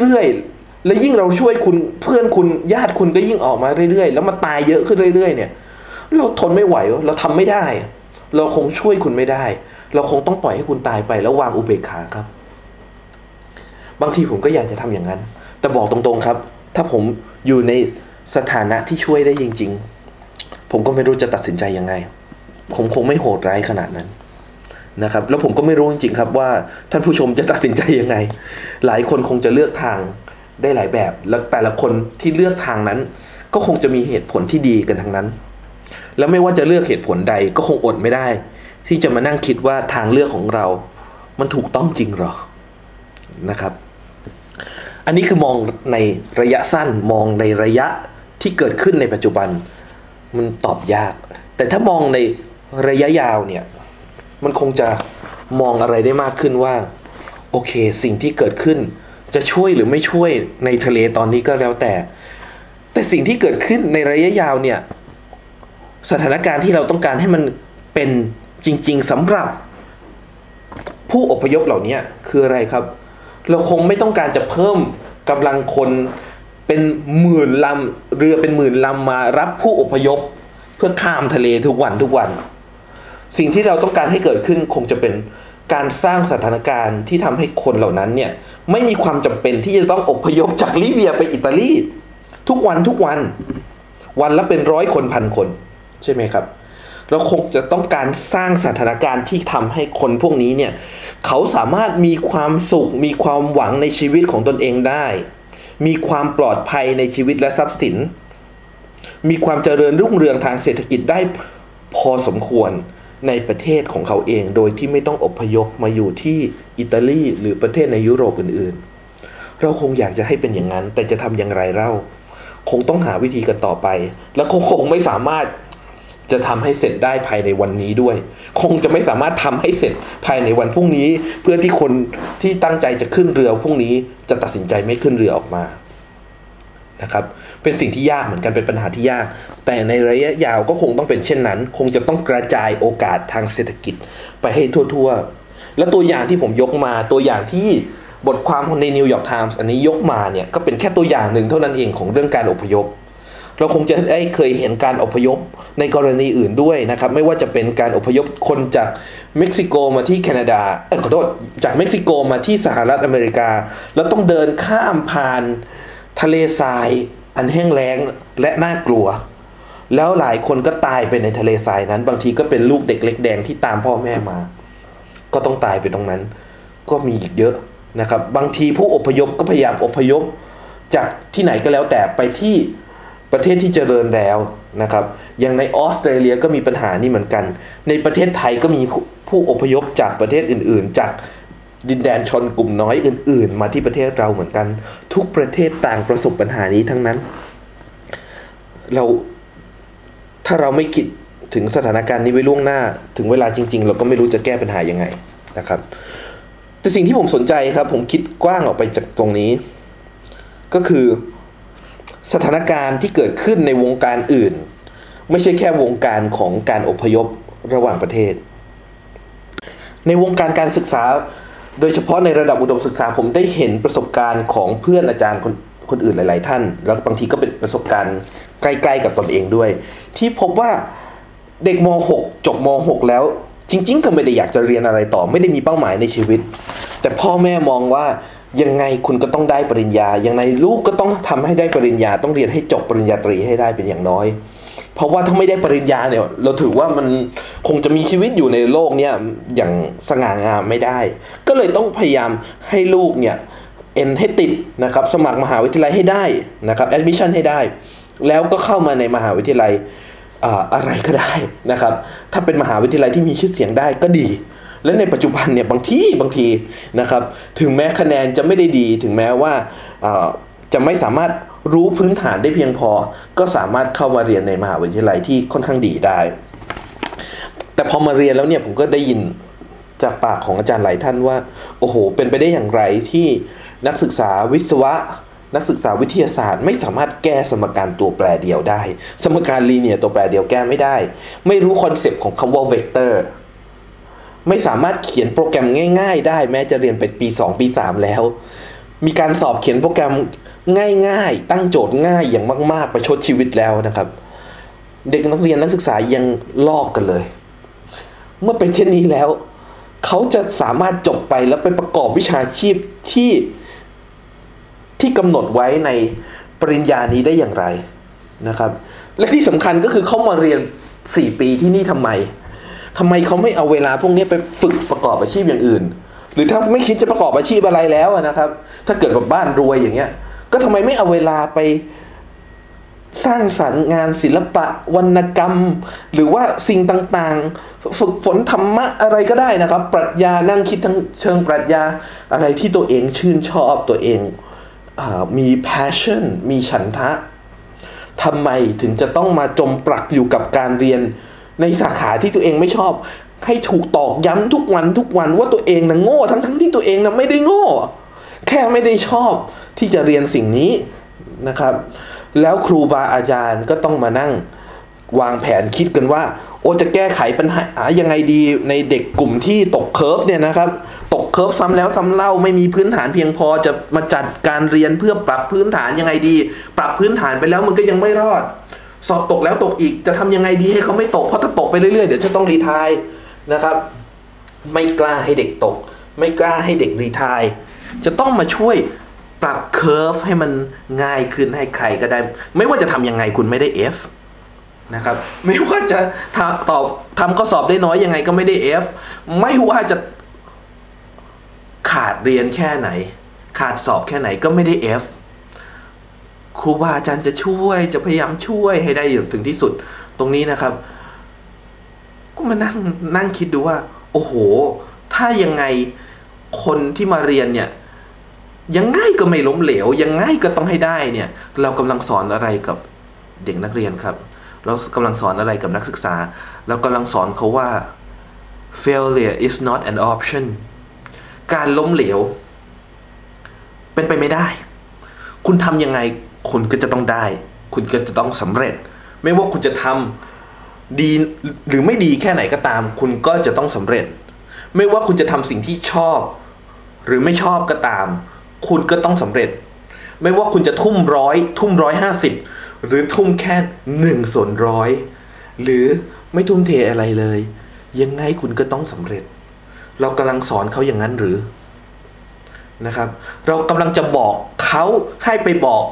เรื่อยๆและยิ่งเราช่วยคุณเพื่อนคุณญาติคุณก็ยิ่งออกมาเรื่อยๆ แล้วมาตายเยอะขึ้นเรื่อย ๆ เนี่ย เราทนไม่ไหวเราทำไม่ได้ เราคงช่วยคุณไม่ได้ เราคงต้องปล่อยให้คุณตายไปแล้ววางอุเบกขาครับ บางทีผมก็อยากจะทำอย่างนั้น แต่บอกตรงๆครับ ถ้าผมอยู่ในสถานะที่ช่วยได้จริง ๆ ผมก็ไม่รู้จะตัดสินใจยังไง ผมคงไม่โหดร้ายขนาดนั้นนะครับ แล้วผมก็ไม่รู้จริงๆครับว่าท่านผู้ชมจะตัดสินใจยังไง หลายคนคงจะเลือกทางได้หลายแบบ แล้วแต่ละคนที่เลือกทางนั้น ก็คงจะมีเหตุผลที่ดีกันทั้งนั้น แล้วไม่ว่าจะเลือกเหตุผลใดก็คงอดไม่ได้ ที่จะมานั่งคิดว่าทางเลือกของเรา มันถูกต้องจริงหรอนะครับ อันนี้คือมองในระยะสั้นมองในระยะที่เกิดขึ้นในปัจจุบัน มันตอบยาก แต่ถ้ามองในระยะยาวเนี่ยมันคงจะมองอะไรได้มากขึ้นว่า โอเค สิ่งที่เกิดขึ้น จะช่วยหรือไม่ช่วยในทะเลตอนนี้ก็แล้วแต่ แต่สิ่งที่เกิดขึ้นในระยะยาวเนี่ย สถานการณ์ที่เราต้องการให้มันเป็นจริง ๆสำหรับ ผู้อพยพเหล่านี้คืออะไรครับ เราคงไม่ต้องการจะเพิ่มกำลังคน เป็นหมื่นลำเรือเป็นหมื่นลำมารับผู้อพยพเพื่อข้ามทะเลทุกวันทุกวัน สิ่งที่เราต้องการให้เกิดขึ้นคงจะเป็นการสร้างสถานการณ์ที่ทำให้คนเหล่านั้นเนี่ยไม่มีความจำเป็นที่จะต้องอพยพจากลิเบียไปอิตาลี ทุกวันทุกวัน วันละเป็นร้อยคนพันคน ใช่ไหมครับ เราคงจะต้องการสร้างสถานการณ์ที่ทำให้คนพวกนี้เนี่ยเขาสามารถมีความสุขมีความหวังในชีวิตของตนเองได้ มีความปลอดภัยในชีวิตและทรัพย์สิน มีความเจริญรุ่งเรืองทางเศรษฐกิจได้พอสมควรในประเทศของเขาเอง โดยที่ไม่ต้องอพยพมาอยู่ที่อิตาลีหรือประเทศในยุโรปอื่นๆ เราคงอยากจะให้เป็นอย่างนั้น แต่จะทำอย่างไรเล่า คงต้องหาวิธีกันต่อไป และคงคงไม่สามารถ จะทำให้เสร็จได้ภายในวันนี้ด้วย คงจะไม่สามารถทำให้เสร็จภายในวันพรุ่งนี้ เพื่อที่คนที่ตั้งใจจะขึ้นเรือพรุ่งนี้จะตัดสินใจไม่ขึ้นเรือออกมานะครับเป็นสิ่งที่ยากเหมือนกันเป็นปัญหาที่ยาก แต่ในระยะยาวก็คงต้องเป็นเช่นนั้น คงจะต้องกระจายโอกาสทางเศรษฐกิจไปให้ทั่วๆ แล้วตัวอย่างที่ผมยกมาตัวอย่างที่บทความในนิวยอร์กไทมส์อันนี้ยกมาเนี่ยก็เป็นแค่ตัวอย่างหนึ่งเท่านั้นเองของเรื่องการอพยพ เราคงจะได้เคยเห็นการอพยพในกรณีอื่นด้วยนะครับไม่ว่าจะเป็นการอพยพคนจากเม็กซิโกมาที่แคนาดาเออขอโทษจากเม็กซิโกมาที่สหรัฐอเมริกา แล้วต้องเดินข้ามผ่านทะเลทรายอันแห้งแล้งและน่ากลัว แล้วหลายคนก็ตายไปในทะเลทรายนั้น บางทีก็เป็นลูกเด็กเล็กแดงที่ตามพ่อแม่มา ก็ต้องตายไปตรงนั้น ก็มีอีกเยอะนะครับ บางทีผู้อพยพก็พยายามอพยพจากที่ไหนก็แล้วแต่ไปที่ ประเทศที่เจริญแล้วนะครับ อย่างในออสเตรเลียก็มีปัญหานี้เหมือนกัน ในประเทศไทยก็มีผู้ผู้อพยพจากประเทศอื่น ๆ จากดินแดนชนกลุ่มน้อยอื่น ๆ มาที่ประเทศเราเหมือนกัน ทุกประเทศต่างประสบปัญหานี้ทั้งนั้น เราถ้าเราไม่คิดถึงสถานการณ์นี้ไว้ล่วงหน้า ถึงเวลาจริง ๆ เราก็ไม่รู้จะแก้ปัญหายังไงนะครับ แต่สิ่งที่ผมสนใจครับ ผมคิดกว้างออกไปจากตรงนี้ ก็คือ สถานการณ์ที่เกิดขึ้นในวงการอื่น ไม่ใช่แค่วงการของการอพยพระหว่างประเทศ ในวงการการศึกษา โดยเฉพาะในระดับอุดมศึกษาผมได้เห็นประสบการณ์ของเพื่อนอาจารย์คนคนอื่นหลาย ๆ ท่าน แล้วบางทีก็เป็นประสบการณ์ใกล้ๆกับตนเองด้วย ที่พบว่าเด็กม .6 จบม .6 แล้ว จริง ๆ ก็ไม่ได้อยากจะเรียนอะไรต่อ ไม่ได้มีเป้าหมายในชีวิต แต่พ่อแม่มองว่า ยังไงคุณก็ต้องได้ปริญญา ยังไงลูกก็ต้องทำให้ได้ปริญญา ต้องเรียนให้จบปริญญาตรีให้ได้เป็นอย่างน้อย เพราะว่าถ้าไม่ได้ปริญญาเนี่ย เราถือว่ามันคงจะมีชีวิตอยู่ในโลกเนี่ยอย่างสง่างามไม่ได้ ก็เลยต้องพยายามให้ลูกเนี่ยเอ็นท์ให้ติดนะครับ สมัครมหาวิทยาลัยให้ได้นะครับแอดมิชชั่นให้ได้ แล้วก็เข้ามาในมหาวิทยาลัยอะไรก็ได้นะครับ ถ้าเป็นมหาวิทยาลัยที่มีชื่อเสียงได้ก็ดี และในปัจจุบันเนี่ยบางที่บางทีนะครับถึงแม้คะแนนจะไม่ได้ดี ถึงแม้ว่าจะไม่สามารถรู้พื้นฐานได้เพียงพอ ก็สามารถเข้ามาเรียนในมหาวิทยาลัยที่ค่อนข้างดีได้ แต่พอมาเรียนแล้วเนี่ยผมก็ได้ยินจากปากของอาจารย์หลายท่านว่า โอ้โห เป็นไปได้อย่างไรที่นักศึกษาวิศวะ นักศึกษาวิทยาศาสตร์ ไม่สามารถแก้สมการตัวแปรเดียวได้ สมการ linear ตัวแปรเดียวแก้ไม่ได้ ไม่รู้ concept ของคำว่าเวกเตอร์ ไม่สามารถเขียนโปรแกรมง่าย ๆ ได้แม้จะเรียนไปปี 2 ปี 3 แล้ว มีการสอบเขียนโปรแกรมง่าย ๆ ตั้งโจทย์ง่ายอย่างมาก ๆ ประชดชีวิตแล้วนะครับ เด็กนักเรียนนักศึกษายังลอกกันเลย เมื่อเป็นเช่นนี้แล้ว เขาจะสามารถจบไปแล้วไปประกอบวิชาชีพที่ที่กำหนดไว้ในปริญญานี้ได้อย่างไรนะครับ และที่สำคัญก็คือเขามาเรียนสี่ปีที่นี่ทำไม ทำไมเขาไม่เอาเวลาพวกนี้ไปฝึกประกอบอาชีพอย่างอื่น หรือถ้าไม่คิดจะประกอบอาชีพอะไรแล้วนะครับ ถ้าเกิดแบบบ้านรวยอย่างเงี้ย ก็ทำไมไม่เอาเวลาไปสร้างสรรค์งานศิลปะ วรรณกรรม หรือว่าสิ่งต่างๆ ฝึกฝนธรรมะอะไรก็ได้นะครับ ปรัชญานั่งคิดทั้งเชิงปรัชญาอะไรที่ตัวเองชื่นชอบตัวเองอมี passion มีฉันทะทำไมถึงจะต้องมาจมปลักอยู่กับการเรียน ในสาขาที่ตัวเองไม่ชอบ ให้ถูกตอกย้ำทุกวันทุกวันว่าตัวเองนะโง่ทั้งๆที่ตัวเองนะไม่ได้โง่ แค่ไม่ได้ชอบที่จะเรียนสิ่งนี้นะครับ แล้วครูบาอาจารย์ก็ต้องมานั่งวางแผนคิดกันว่า โอจะแก้ไขปัญหายังไงดีในเด็กกลุ่มที่ตก curve เนี่ยนะครับ ตก curve ซ้ำแล้วซ้ำเล่าไม่มีพื้นฐานเพียงพอจะมาจัดการเรียนเพื่อปรับพื้นฐานยังไงดี ปรับพื้นฐานไปแล้วมันก็ยังไม่รอด สอบตกแล้วตกอีกจะทำยังไงดีให้เขาไม่ตกเพราะถ้าตกไปเรื่อยๆเดี๋ยวจะต้องรีทายนะครับ ไม่กล้าให้เด็กตก ไม่กล้าให้เด็กรีทายจะต้องมาช่วยปรับเคอร์ฟให้มันง่ายขึ้นให้ใครก็ได้ ไม่ว่าจะทำยังไงคุณไม่ได้ F นะครับ ไม่ว่าจะตอบทำข้อสอบได้น้อยยังไงก็ไม่ได้ F ไม่ว่าจะขาดเรียนแค่ไหน ขาดสอบแค่ไหนก็ไม่ได้ F ครูบาอาจารย์จะช่วยจะพยายามช่วยให้ได้อย่างถึงที่สุด ตรงนี้นะครับ ก็มานั่งนั่งคิดดูว่า โอ้โห ถ้ายังไงคนที่มาเรียนเนี่ยยังไงก็ไม่ล้มเหลว ยังไงก็ต้องให้ได้เนี่ย เรากำลังสอนอะไรกับเด็กนักเรียนครับ เรากำลังสอนอะไรกับนักศึกษา เรากำลังสอนเขาว่า failure is not an option การล้มเหลว เป็นไปไม่ได้ คุณทำยังไง คุณก็จะต้องได้ คุณก็จะต้องสำเร็จ ไม่ว่าคุณจะทำดีหรือไม่ดีแค่ไหนก็ตาม คุณก็จะต้องสำเร็จ ไม่ว่าคุณจะทำสิ่งที่ชอบ หรือไม่ชอบก็ตาม คุณก็ต้องสำเร็จ ไม่ว่าคุณจะทุ่มร้อยทุ่มร้อยห้าสิบหรือทุ่มแค่หนึ่งส่วนร้อยหรือไม่ทุ่มเทอะไรเลย ยังไงคุณก็ต้องสำเร็จ เรากำลังสอนเขาอย่างนั้นหรือนะครับ เรากำลังจะบอก เขาให้ไปบอก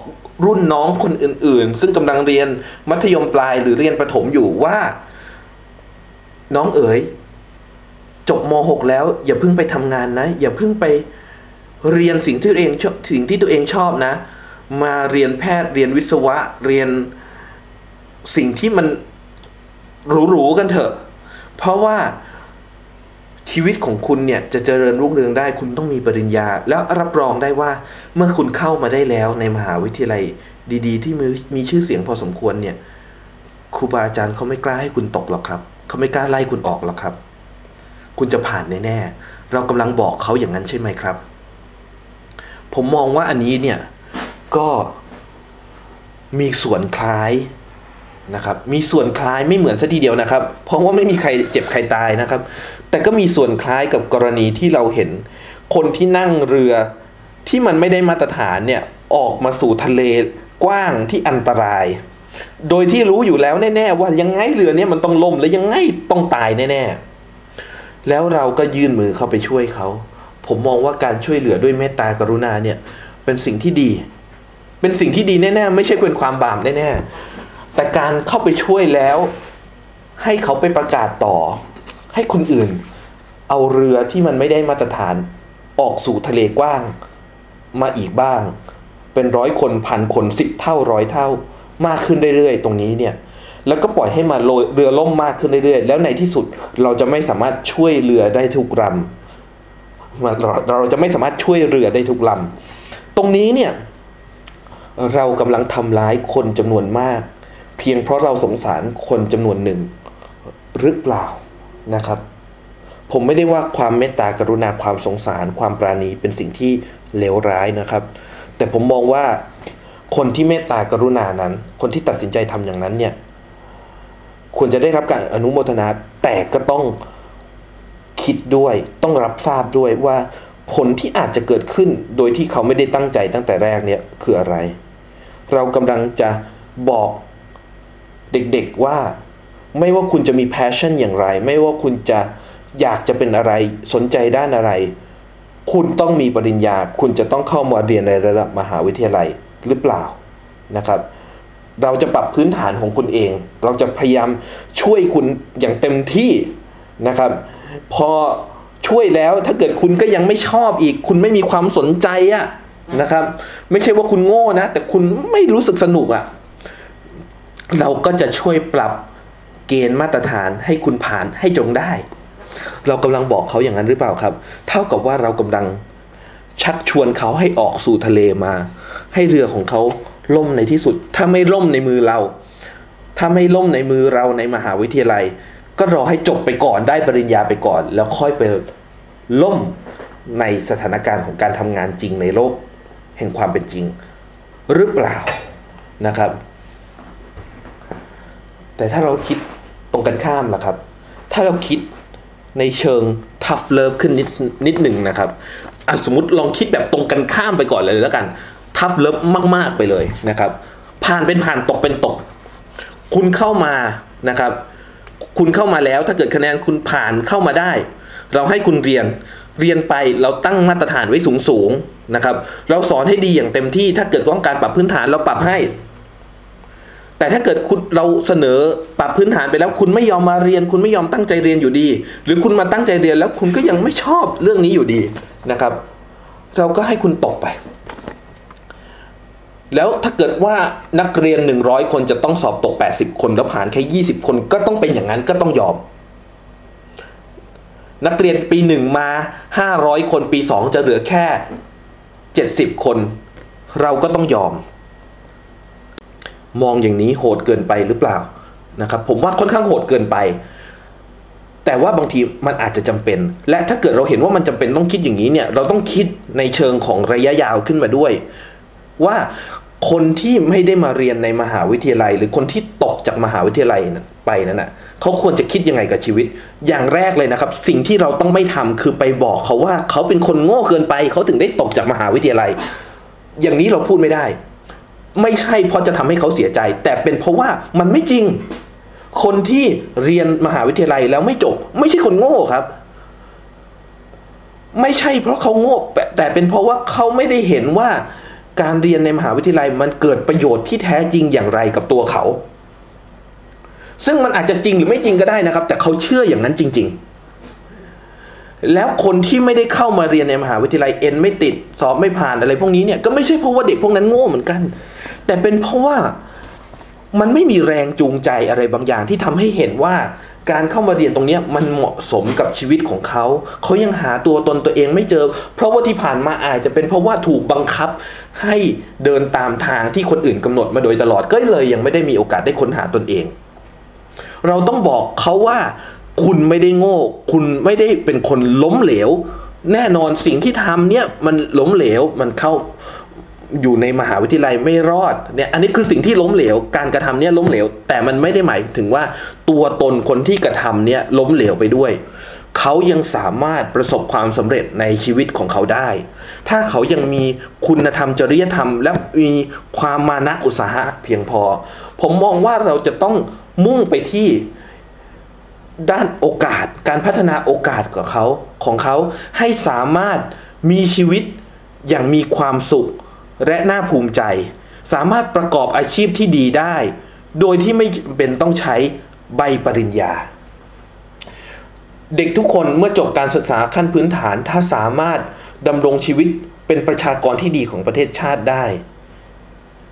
รุ่นน้องคนอื่นๆ ซึ่งกำลังเรียนมัธยมปลายหรือเรียนประถมอยู่ว่า น้องเอ๋ย จบม .6 แล้ว อย่าเพิ่งไปทำงานนะ อย่าเพิ่งไปเรียนสิ่งที่ตัวเองชอบสิ่งที่ตัวเองชอบนะ มาเรียนแพทย์เรียนวิศวะเรียนสิ่งที่มันหรูๆกันเถอะ เพราะว่า ชีวิตของคุณเนี่ยจะเจริญรุ่งเรืองได้คุณต้องมีปริญญา แล้วรับรองได้ว่าเมื่อคุณเข้ามาได้แล้วในมหาวิทยาลัยดี ๆ ที่มีมีชื่อเสียงพอสมควรเนี่ยครูบาอาจารย์เขาไม่กล้าให้คุณตกหรอกครับเขาไม่กล้าไล่คุณออกหรอกครับ คุณจะผ่านแน่ๆเรากำลังบอกเขาอย่างนั้นใช่ไหมครับ ผมมองว่าอันนี้เนี่ยก็มีส่วนคล้ายนะครับ มีส่วนคล้ายไม่เหมือนซะทีเดียวนะครับ เพราะว่าไม่มีใครเจ็บใครตายนะครับ แต่ก็มีส่วนคล้ายกับกรณีที่เราเห็น คนที่นั่งเรือที่มันไม่ได้มาตรฐานเนี่ยออกมาสู่ทะเลกว้างที่อันตราย โดยที่รู้อยู่แล้วแน่ๆว่ายังไงเรือเนี่ยมันต้องล่มและยังไงต้องตายแน่ๆ แล้วเราก็ยื่นมือเข้าไปช่วยเขา ผมมองว่าการช่วยเหลือด้วยเมตตากรุณาเนี่ยเป็นสิ่งที่ดี เป็นสิ่งที่ดีแน่ๆ ไม่ใช่เป็นความบาปแน่ๆ แต่การเข้าไปช่วยแล้ว ให้เขาไปประกาศต่อ ให้คนอื่น เอาเรือที่มันไม่ได้มาตรฐานออกสู่ทะเลกว้าง มาอีกบ้าง เป็นร้อยคนพันคนสิบเท่าร้อยเท่า มากขึ้นเรื่อยๆตรงนี้เนี่ยแล้วก็ปล่อยให้มาเรือล่มมากขึ้นเรื่อยๆ แล้วในที่สุดเราจะไม่สามารถช่วยเรือได้ทุกลำเราเราจะไม่สามารถช่วยเรือได้ทุกลำตรงนี้เนี่ยเรากำลังทำร้ายคนจำนวนมาก เพียงเพราะเราสงสารคนจำนวนหนึ่งหรือเปล่า นะครับ ผมไม่ได้ว่าความเมตตากรุณาความสงสาร ความปราณีเป็นสิ่งที่เลวร้ายนะครับ แต่ผมมองว่าคนที่เมตตากรุณานั้น คนที่ตัดสินใจทำอย่างนั้นเนี่ยควรจะได้รับการอนุโมทนาแต่ก็ต้องคิดด้วยต้องรับทราบด้วยว่าผลที่อาจจะเกิดขึ้นโดยที่เขาไม่ได้ตั้งใจตั้งแต่แรกเนี่ยคืออะไร เรากำลังจะบอกเด็กๆว่า ไม่ว่าคุณจะมี passion อย่างไร ไม่ว่าคุณจะอยากจะเป็นอะไรสนใจด้านอะไร คุณต้องมีปริญญา คุณจะต้องเข้ามาเรียนในระดับมหาวิทยาลัยหรือเปล่านะครับ เราจะปรับพื้นฐานของคุณเอง เราจะพยายามช่วยคุณอย่างเต็มที่นะครับ พอช่วยแล้วถ้าเกิดคุณก็ยังไม่ชอบอีก คุณไม่มีความสนใจอะนะครับ ไม่ใช่ว่าคุณโง่นะ แต่คุณไม่รู้สึกสนุกอะเราก็จะช่วยปรับ เกณฑ์มาตรฐานให้คุณผ่านให้จงได้ เรากำลังบอกเขาอย่างนั้นหรือเปล่าครับ เท่ากับว่าเรากำลังชักชวนเขาให้ออกสู่ทะเลมา ให้เรือของเขาล่มในที่สุด ถ้าไม่ล่มในมือเรา ถ้าไม่ล่มในมือเราในมหาวิทยาลัย ก็รอให้จบไปก่อนได้ปริญญาไปก่อน แล้วค่อยไปล่มในสถานการณ์ของการทำงานจริงในโลก แห่งความเป็นจริง หรือเปล่านะครับ แต่ถ้าเราคิด ตรงกันข้ามล่ะครับ ถ้าเราคิดในเชิง tough love ขึ้นนิดนิดหนึ่งนะครับอสมมติลองคิดแบบตรงกันข้ามไปก่อนเลยแล้วกัน tough love มากๆไปเลยนะครับ ผ่านเป็นผ่านตกเป็นตก คุณเข้ามานะครับ คุณเข้ามาแล้วถ้าเกิดคะแนนคุณผ่านเข้ามาได้ เราให้คุณเรียนเรียนไปเราตั้งมาตรฐานไว้สูงสูงๆนะครับ เราสอนให้ดีอย่างเต็มที่ถ้าเกิดต้องการปรับพื้นฐานเราปรับให้ แต่ถ้าเกิดคุณเราเสนอปรับพื้นฐานไปแล้วคุณไม่ยอมมาเรียน คุณไม่ยอมตั้งใจเรียนอยู่ดี หรือคุณมาตั้งใจเรียนแล้วคุณก็ยังไม่ชอบเรื่องนี้อยู่ดีนะครับ เราก็ให้คุณตกไป แล้วถ้าเกิดว่านักเรียน 100 คนจะต้องสอบตก 80 คนแล้วผ่านแค่ 20 คนก็ต้องเป็นอย่างนั้นก็ต้องยอม นักเรียนปีหนึ่งมา 500 คนปีสองจะเหลือแค่ 70 คน เราก็ต้องยอม มองอย่างนี้โหดเกินไปหรือเปล่านะครับ ผมว่าค่อนข้างโหดเกินไป แต่ว่าบางทีมันอาจจะจำเป็น และถ้าเกิดเราเห็นว่ามันจำเป็นต้องคิดอย่างนี้เนี่ย เราต้องคิดในเชิงของระยะยาวขึ้นมาด้วย ว่าคนที่ไม่ได้มาเรียนในมหาวิทยาลัย หรือคนที่ตกจากมหาวิทยาลัยไปนั้นน่ะเขาควรจะคิดยังไงกับชีวิต อย่างแรกเลยนะครับ สิ่งที่เราต้องไม่ทำคือไปบอกเขาว่าเขาเป็นคนโง่เกินไป เขาถึงได้ตกจากมหาวิทยาลัย อย่างนี้เราพูดไม่ได้ ไม่ใช่เพราะจะทำให้เขาเสียใจ แต่เป็นเพราะว่ามันไม่จริง คนที่เรียนมหาวิทยาลัยแล้วไม่จบ ไม่ใช่คนโง่ครับ ไม่ใช่เพราะเขาโง่แต่เป็นเพราะว่าเขาไม่ได้เห็นว่าการเรียนในมหาวิทยาลัยมันเกิดประโยชน์ที่แท้จริงอย่างไรกับตัวเขา ซึ่งมันอาจจะจริงหรือไม่จริงก็ได้นะครับ แต่เขาเชื่ออย่างนั้นจริง ๆ แล้วคนที่ไม่ได้เข้ามาเรียนในมหาวิทยาลัยเอ็นไม่ติดสอบไม่ผ่านอะไรพวกนี้เนี่ยก็ไม่ใช่เพราะว่าเด็กพวกนั้นโง่เหมือนกัน แต่เป็นเพราะว่ามันไม่มีแรงจูงใจอะไรบางอย่างที่ทำให้เห็นว่าการเข้ามาเรียนตรงนี้มันเหมาะสมกับชีวิตของเขา เขายังหาตัวตนตัวเองไม่เจอ เพราะว่าที่ผ่านมาอาจจะเป็นเพราะว่าถูกบังคับให้เดินตามทางที่คนอื่นกำหนดมาโดยตลอดก็เลยยังไม่ได้มีโอกาสได้ค้นหาตนเอง เราต้องบอกเขาว่า คุณไม่ได้โง่ คุณไม่ได้เป็นคนล้มเหลว แน่นอนสิ่งที่ทำเนี่ยมันล้มเหลวมันเข้าอยู่ในมหาวิทยาลัยไม่รอดเนี่ยอันนี้คือสิ่งที่ล้มเหลว การกระทำเนี่ยล้มเหลว แต่มันไม่ได้หมายถึงว่าตัวตนคนที่กระทำเนี่ยล้มเหลวไปด้วย เขายังสามารถประสบความสำเร็จในชีวิตของเขาได้ ถ้าเขายังมีคุณธรรมจริยธรรม และมีความมานะอุตสาหะเพียงพอ ผมมองว่าเราจะต้องมุ่งไปที่ ด้านโอกาสการพัฒนาโอกาสของเขาของเขาให้สามารถมีชีวิตอย่างมีความสุขและน่าภูมิใจ สามารถประกอบอาชีพที่ดีได้ โดยที่ไม่เป็นต้องใช้ใบปริญญา เด็กทุกคนเมื่อจบการศึกษาขั้นพื้นฐานถ้าสามารถดำรงชีวิตเป็นประชากรที่ดีของประเทศชาติได้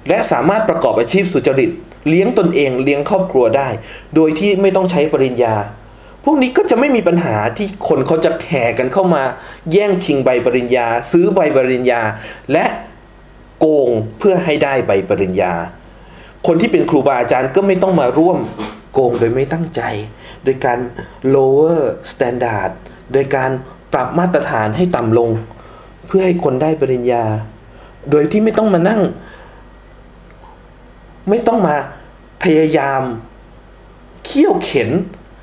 และสามารถประกอบอาชีพสุจริต เลี้ยงตนเองเลี้ยงครอบครัวได้ โดยที่ไม่ต้องใช้ปริญญา พวกนี้ก็จะไม่มีปัญหาที่คนเขาจะแห่กันเข้ามา แย่งชิงใบปริญญา ซื้อใบปริญญา และโกงเพื่อให้ได้ใบปริญญา คนที่เป็นครูบาอาจารย์ก็ไม่ต้องมาร่วมโกงโดยไม่ตั้งใจ โดยการ lower standard โดยการปรับมาตรฐานให้ต่ำลง เพื่อให้คนได้ปริญญา โดยที่ไม่ต้องมานั่ง ไม่ต้องมา พยายามเขี่ยวเข็น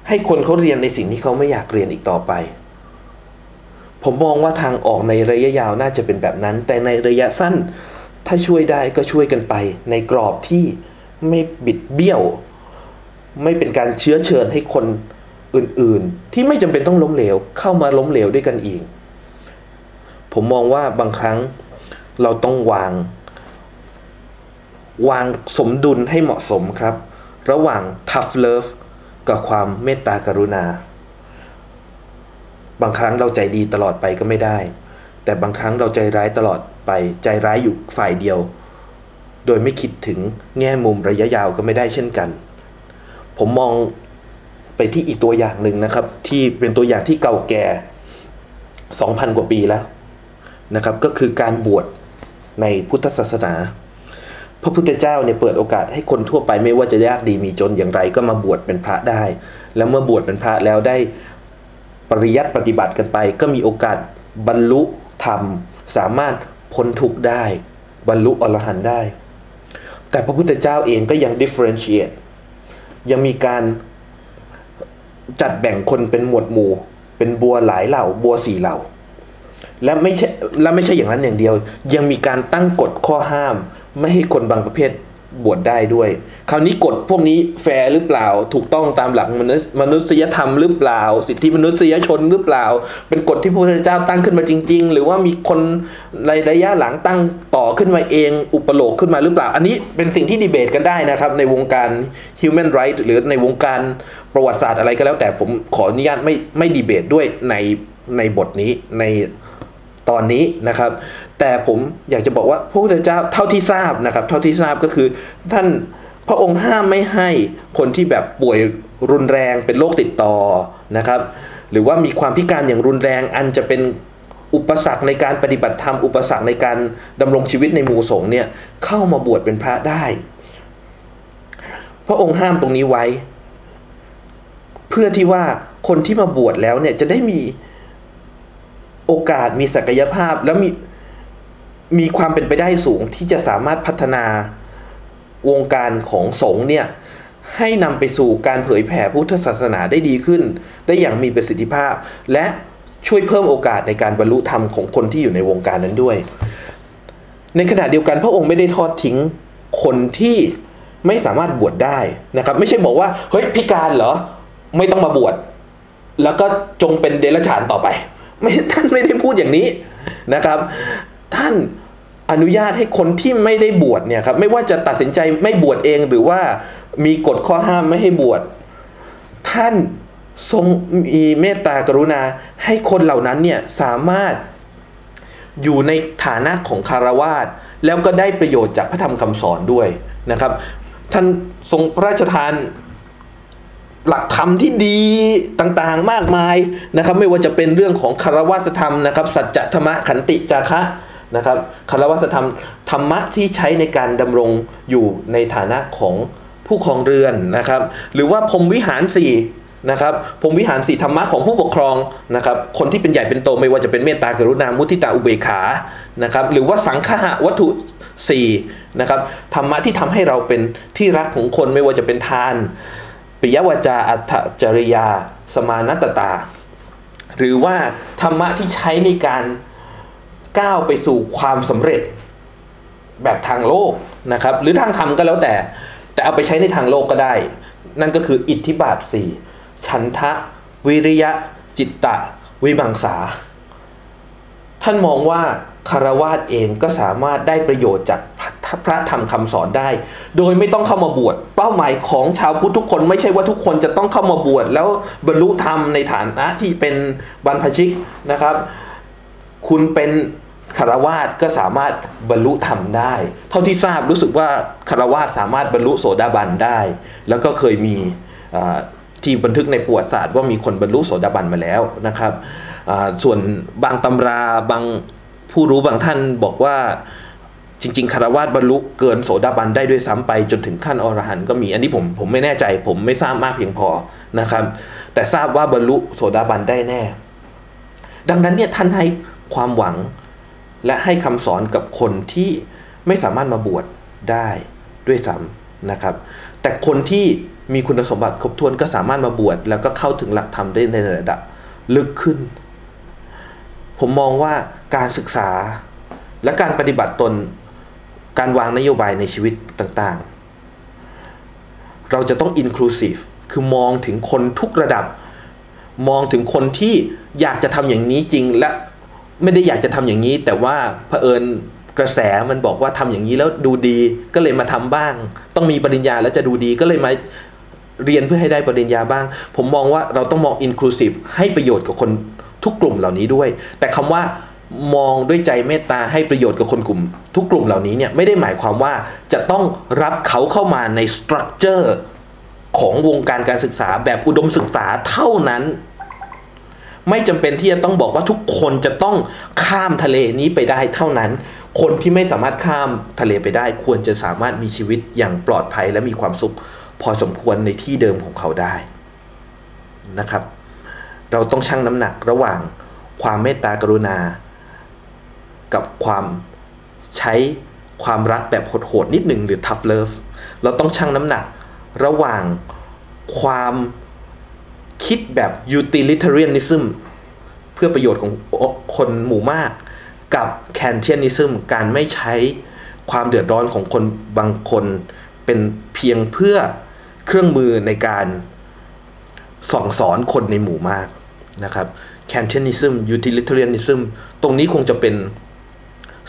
ให้คนเขาเรียนในสิ่งที่เขาไม่อยากเรียนอีกต่อไป ผมมองว่าทางออกในระยะยาวน่าจะเป็นแบบนั้น แต่ในระยะสั้น ถ้าช่วยได้ก็ช่วยกันไป ในกรอบที่ไม่บิดเบี้ยว ไม่เป็นการเชื้อเชิญให้คนอื่นๆ ที่ไม่จำเป็นต้องล้มเหลว เข้ามาล้มเหลวด้วยกันอีกผมมองว่าบางครั้งเราต้องวาง วางสมดุลให้เหมาะสมครับ ระหว่าง tough love กับความเมตตากรุณา บางครั้งเราใจดีตลอดไปก็ไม่ได้ แต่บางครั้งเราใจร้ายตลอดไปใจร้ายอยู่ฝ่ายเดียว โดยไม่คิดถึงแง่มุมระยะยาวก็ไม่ได้เช่นกัน ผมมองไปที่อีกตัวอย่างหนึ่งนะครับ ที่เป็นตัวอย่างที่เก่าแก่ 2,000 กว่าปีแล้วนะครับ ก็คือการบวชในพุทธศาสนา พระพุทธเจ้าเนี่ยเปิดโอกาสให้คนทั่วไปไม่ว่าจะยากดีมีจนอย่างไรก็มาบวชเป็นพระได้ แล้วเมื่อบวชเป็นพระแล้วได้ปริยัติปฏิบัติกันไป ก็มีโอกาสบรรลุธรรม สามารถพ้นทุกข์ได้ บรรลุอรหันต์ได้ แต่พระพุทธเจ้าเองก็ยัง differentiate ยังมีการจัดแบ่งคนเป็นหมวดหมู่ เป็นบัวหลายเหล่า บัวสี่เหล่า และไม่ใช่และไม่ใช่อย่างนั้นอย่างเดียว ยังมีการตั้งกฎข้อห้าม ไม่ให้คนบางประเภทบวชได้ด้วย คราวนี้กฎพวกนี้แฟร์หรือเปล่า ถูกต้องตามหลักมนุษยมนุษยธรรมหรือเปล่า สิทธิมนุษยชนหรือเปล่า เป็นกฎที่พระพุทธเจ้าตั้งขึ้นมาจริง ๆ หรือว่ามีคนในระยะหลังตั้งต่อขึ้นมาเอง อุปโลกน์ขึ้นมาหรือเปล่า อันนี้เป็นสิ่งที่ดีเบตกันได้นะครับ ในวงการ human right หรือในวงการประวัติศาสตร์อะไรก็แล้ว แต่ผมขออนุญาตไม่ไม่ดีเบตด้วยในในบทนี้ใน ตอนนี้นะครับ แต่ผมอยากจะบอกว่าพระพุทธเจ้าเท่าที่ทราบนะครับ เท่าที่ทราบก็คือ ท่านพระองค์ห้ามไม่ให้คนที่แบบป่วยรุนแรงเป็นโรคติดต่อนะครับ หรือว่ามีความพิการอย่างรุนแรงอันจะเป็นอุปสรรคในการปฏิบัติธรรมอุปสรรคในการดำรงชีวิตในหมู่สงฆ์เนี่ยเข้ามาบวชเป็นพระได้ พระองค์ห้ามตรงนี้ไว้ เพื่อที่ว่าคนที่มาบวชแล้วเนี่ยจะได้มี โอกาสมีศักยภาพแล้วมีมีความเป็นไปได้สูงที่จะสามารถพัฒนาวงการของสงฆ์เนี่ย ให้นำไปสู่การเผยแผ่พุทธศาสนาได้ดีขึ้น ได้อย่างมีประสิทธิภาพ และช่วยเพิ่มโอกาสในการบรรลุธรรมของคนที่อยู่ในวงการนั้นด้วย ในขณะเดียวกันพระองค์ไม่ได้ทอดทิ้งคนที่ไม่สามารถบวชได้นะครับ ไม่ใช่บอกว่าเฮ้ยพิการเหรอไม่ต้องมาบวชแล้วก็จงเป็นเดรัจฉานต่อไป ไม่ท่านไม่ได้พูดอย่างนี้นะครับ ท่านอนุญาตให้คนที่ไม่ได้บวชเนี่ยครับไม่ว่าจะตัดสินใจไม่บวชเองหรือว่ามีกฎข้อห้ามไม่ให้บวชท่านทรงมีเมตตากรุณาให้คนเหล่านั้นเนี่ยสามารถอยู่ในฐานะของคารวาสแล้วก็ได้ประโยชน์จากพระธรรมคำสอนด้วยนะครับ ท่านทรงพระราชทาน หลักธรรมที่ดีต่างๆมากมายนะครับ ไม่ว่าจะเป็นเรื่องของคารวะธรรมนะครับ สัจธรรมขันติจาคะนะครับคารวะธรรมธรรมะที่ใช้ในการดำรงอยู่ในฐานะของผู้ครองเรือนนะครับ หรือว่าพรมวิหารสี่นะครับพรมวิหารสี่ธรรมะของผู้ปกครองนะครับ คนที่เป็นใหญ่เป็นโตไม่ว่าจะเป็นเมตตากรุณามุทิตาอุเบกขานะครับ หรือว่าสังฆะวัตถุสี่นะครับธรรมะที่ทำให้เราเป็นที่รักของคนไม่ว่าจะเป็นทาน ปิยวาจาอัตจริยา สมานตตา หรือว่าธรรมะที่ใช้ในการก้าวไปสู่ความสำเร็จแบบทางโลกนะครับ หรือทางธรรมก็แล้วแต่ แต่เอาไปใช้ในทางโลกก็ได้ นั่นก็คืออิทธิบาทสี่ฉันทะ วิริยะ จิตตะ วิมังสา ท่านมองว่าคารวาสเองก็สามารถได้ประโยชน์จากพระธรรมคำสอนได้ โดยไม่ต้องเข้ามาบวช เป้าหมายของชาวพุทธทุกคนไม่ใช่ว่าทุกคนจะต้องเข้ามาบวชแล้วบรรลุธรรมในฐานะที่เป็นบรรพชิกนะครับ คุณเป็นคารวาสก็สามารถบรรลุธรรมได้ เท่าที่ทราบรู้สึกว่าคารวาสสามารถบรรลุโสดาบันได้ แล้วก็เคยมี ที่บันทึกในประวัติศาสตร์ว่ามีคนบรรลุโสดาบันมาแล้วนะครับส่วนบางตำราบางผู้รู้บางท่านบอกว่าจริงๆคารวาสบรรลุเกินโสดาบันได้ด้วยซ้ำไปจนถึงขั้นอรหันต์ก็มีอันนี้ผมผมไม่แน่ใจ ผมไม่ทราบมากเพียงพอนะครับ แต่ทราบว่าบรรลุโสดาบันได้แน่ ดังนั้นเนี่ยท่านให้ความหวังและให้คำสอนกับคนที่ไม่สามารถมาบวชได้ด้วยซ้ำนะครับ แต่คนที่ มีคุณสมบัติครบถ้วนก็สามารถมาบวชแล้วก็เข้าถึงหลักธรรมได้ในระดับลึกขึ้น ผมมองว่าการศึกษาและการปฏิบัติตนการวางนโยบายในชีวิตต่างๆ เราจะต้อง inclusive คือมองถึงคนทุกระดับ มองถึงคนที่อยากจะทำอย่างนี้จริงและไม่ได้อยากจะทำอย่างนี้ แต่ว่าเผอิญกระแสมันบอกว่าทำอย่างนี้แล้วดูดีก็เลยมาทำบ้าง ต้องมีปริญญาแล้วจะดูดีก็เลยมา เรียนเพื่อให้ได้ปริญญาบ้าง ผมมองว่าเราต้องมอง inclusive ให้ประโยชน์กับคนทุกกลุ่มเหล่านี้ด้วย แต่คำว่ามองด้วยใจเมตตาให้ประโยชน์กับคนกลุ่ม ทุกกลุ่มเหล่านี้เนี่ยไม่ได้หมายความว่าจะต้องรับเขาเข้ามาในสตรัคเจอร์ของวงการการศึกษาแบบอุดมศึกษาเท่านั้น ไม่จำเป็นที่จะต้องบอกว่าทุกคนจะต้องข้ามทะเลนี้ไปได้เท่านั้น คนที่ไม่สามารถข้ามทะเลไปได้ ควรจะสามารถมีชีวิตอย่างปลอดภัยและมีความสุข พอสมควรในที่เดิมของเขาได้นะครับ เราต้องชั่งน้ำหนักระหว่างความเมตตากรุณา กับความใช้ความรักแบบโหดๆนิดหนึ่งหรือ tough love เราต้องชั่งน้ำหนักระหว่างความคิดแบบ utilitarianism เพื่อประโยชน์ของคนหมู่มาก กับ Kantianism การไม่ใช้ความเดือดร้อนของคนบางคนเป็นเพียงเพื่อ เครื่องมือในการส่องสอนคนในหมู่มากนะครับ Kantianism utilitarianism ตรงนี้คงจะเป็น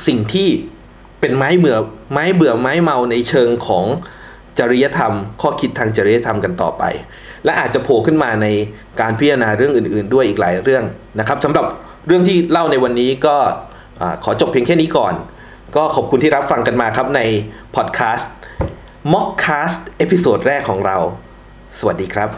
สิ่งที่เป็นไม้เบื่อไม้เบื่อไม้เมาในเชิงของจริยธรรม ข้อคิดทางจริยธรรมกันต่อไป และอาจจะโผล่ขึ้นมาในการพิจารณาเรื่องอื่น ๆ ด้วยอีกหลายเรื่องนะครับสำหรับเรื่องที่เล่าในวันนี้ก็อขอจบเพียงแค่นี้ก่อน ก็ขอบคุณที่รับฟังกันมาครับในพอดแคสต์ Mockcast episode แรกของเรา สวัสดีครับ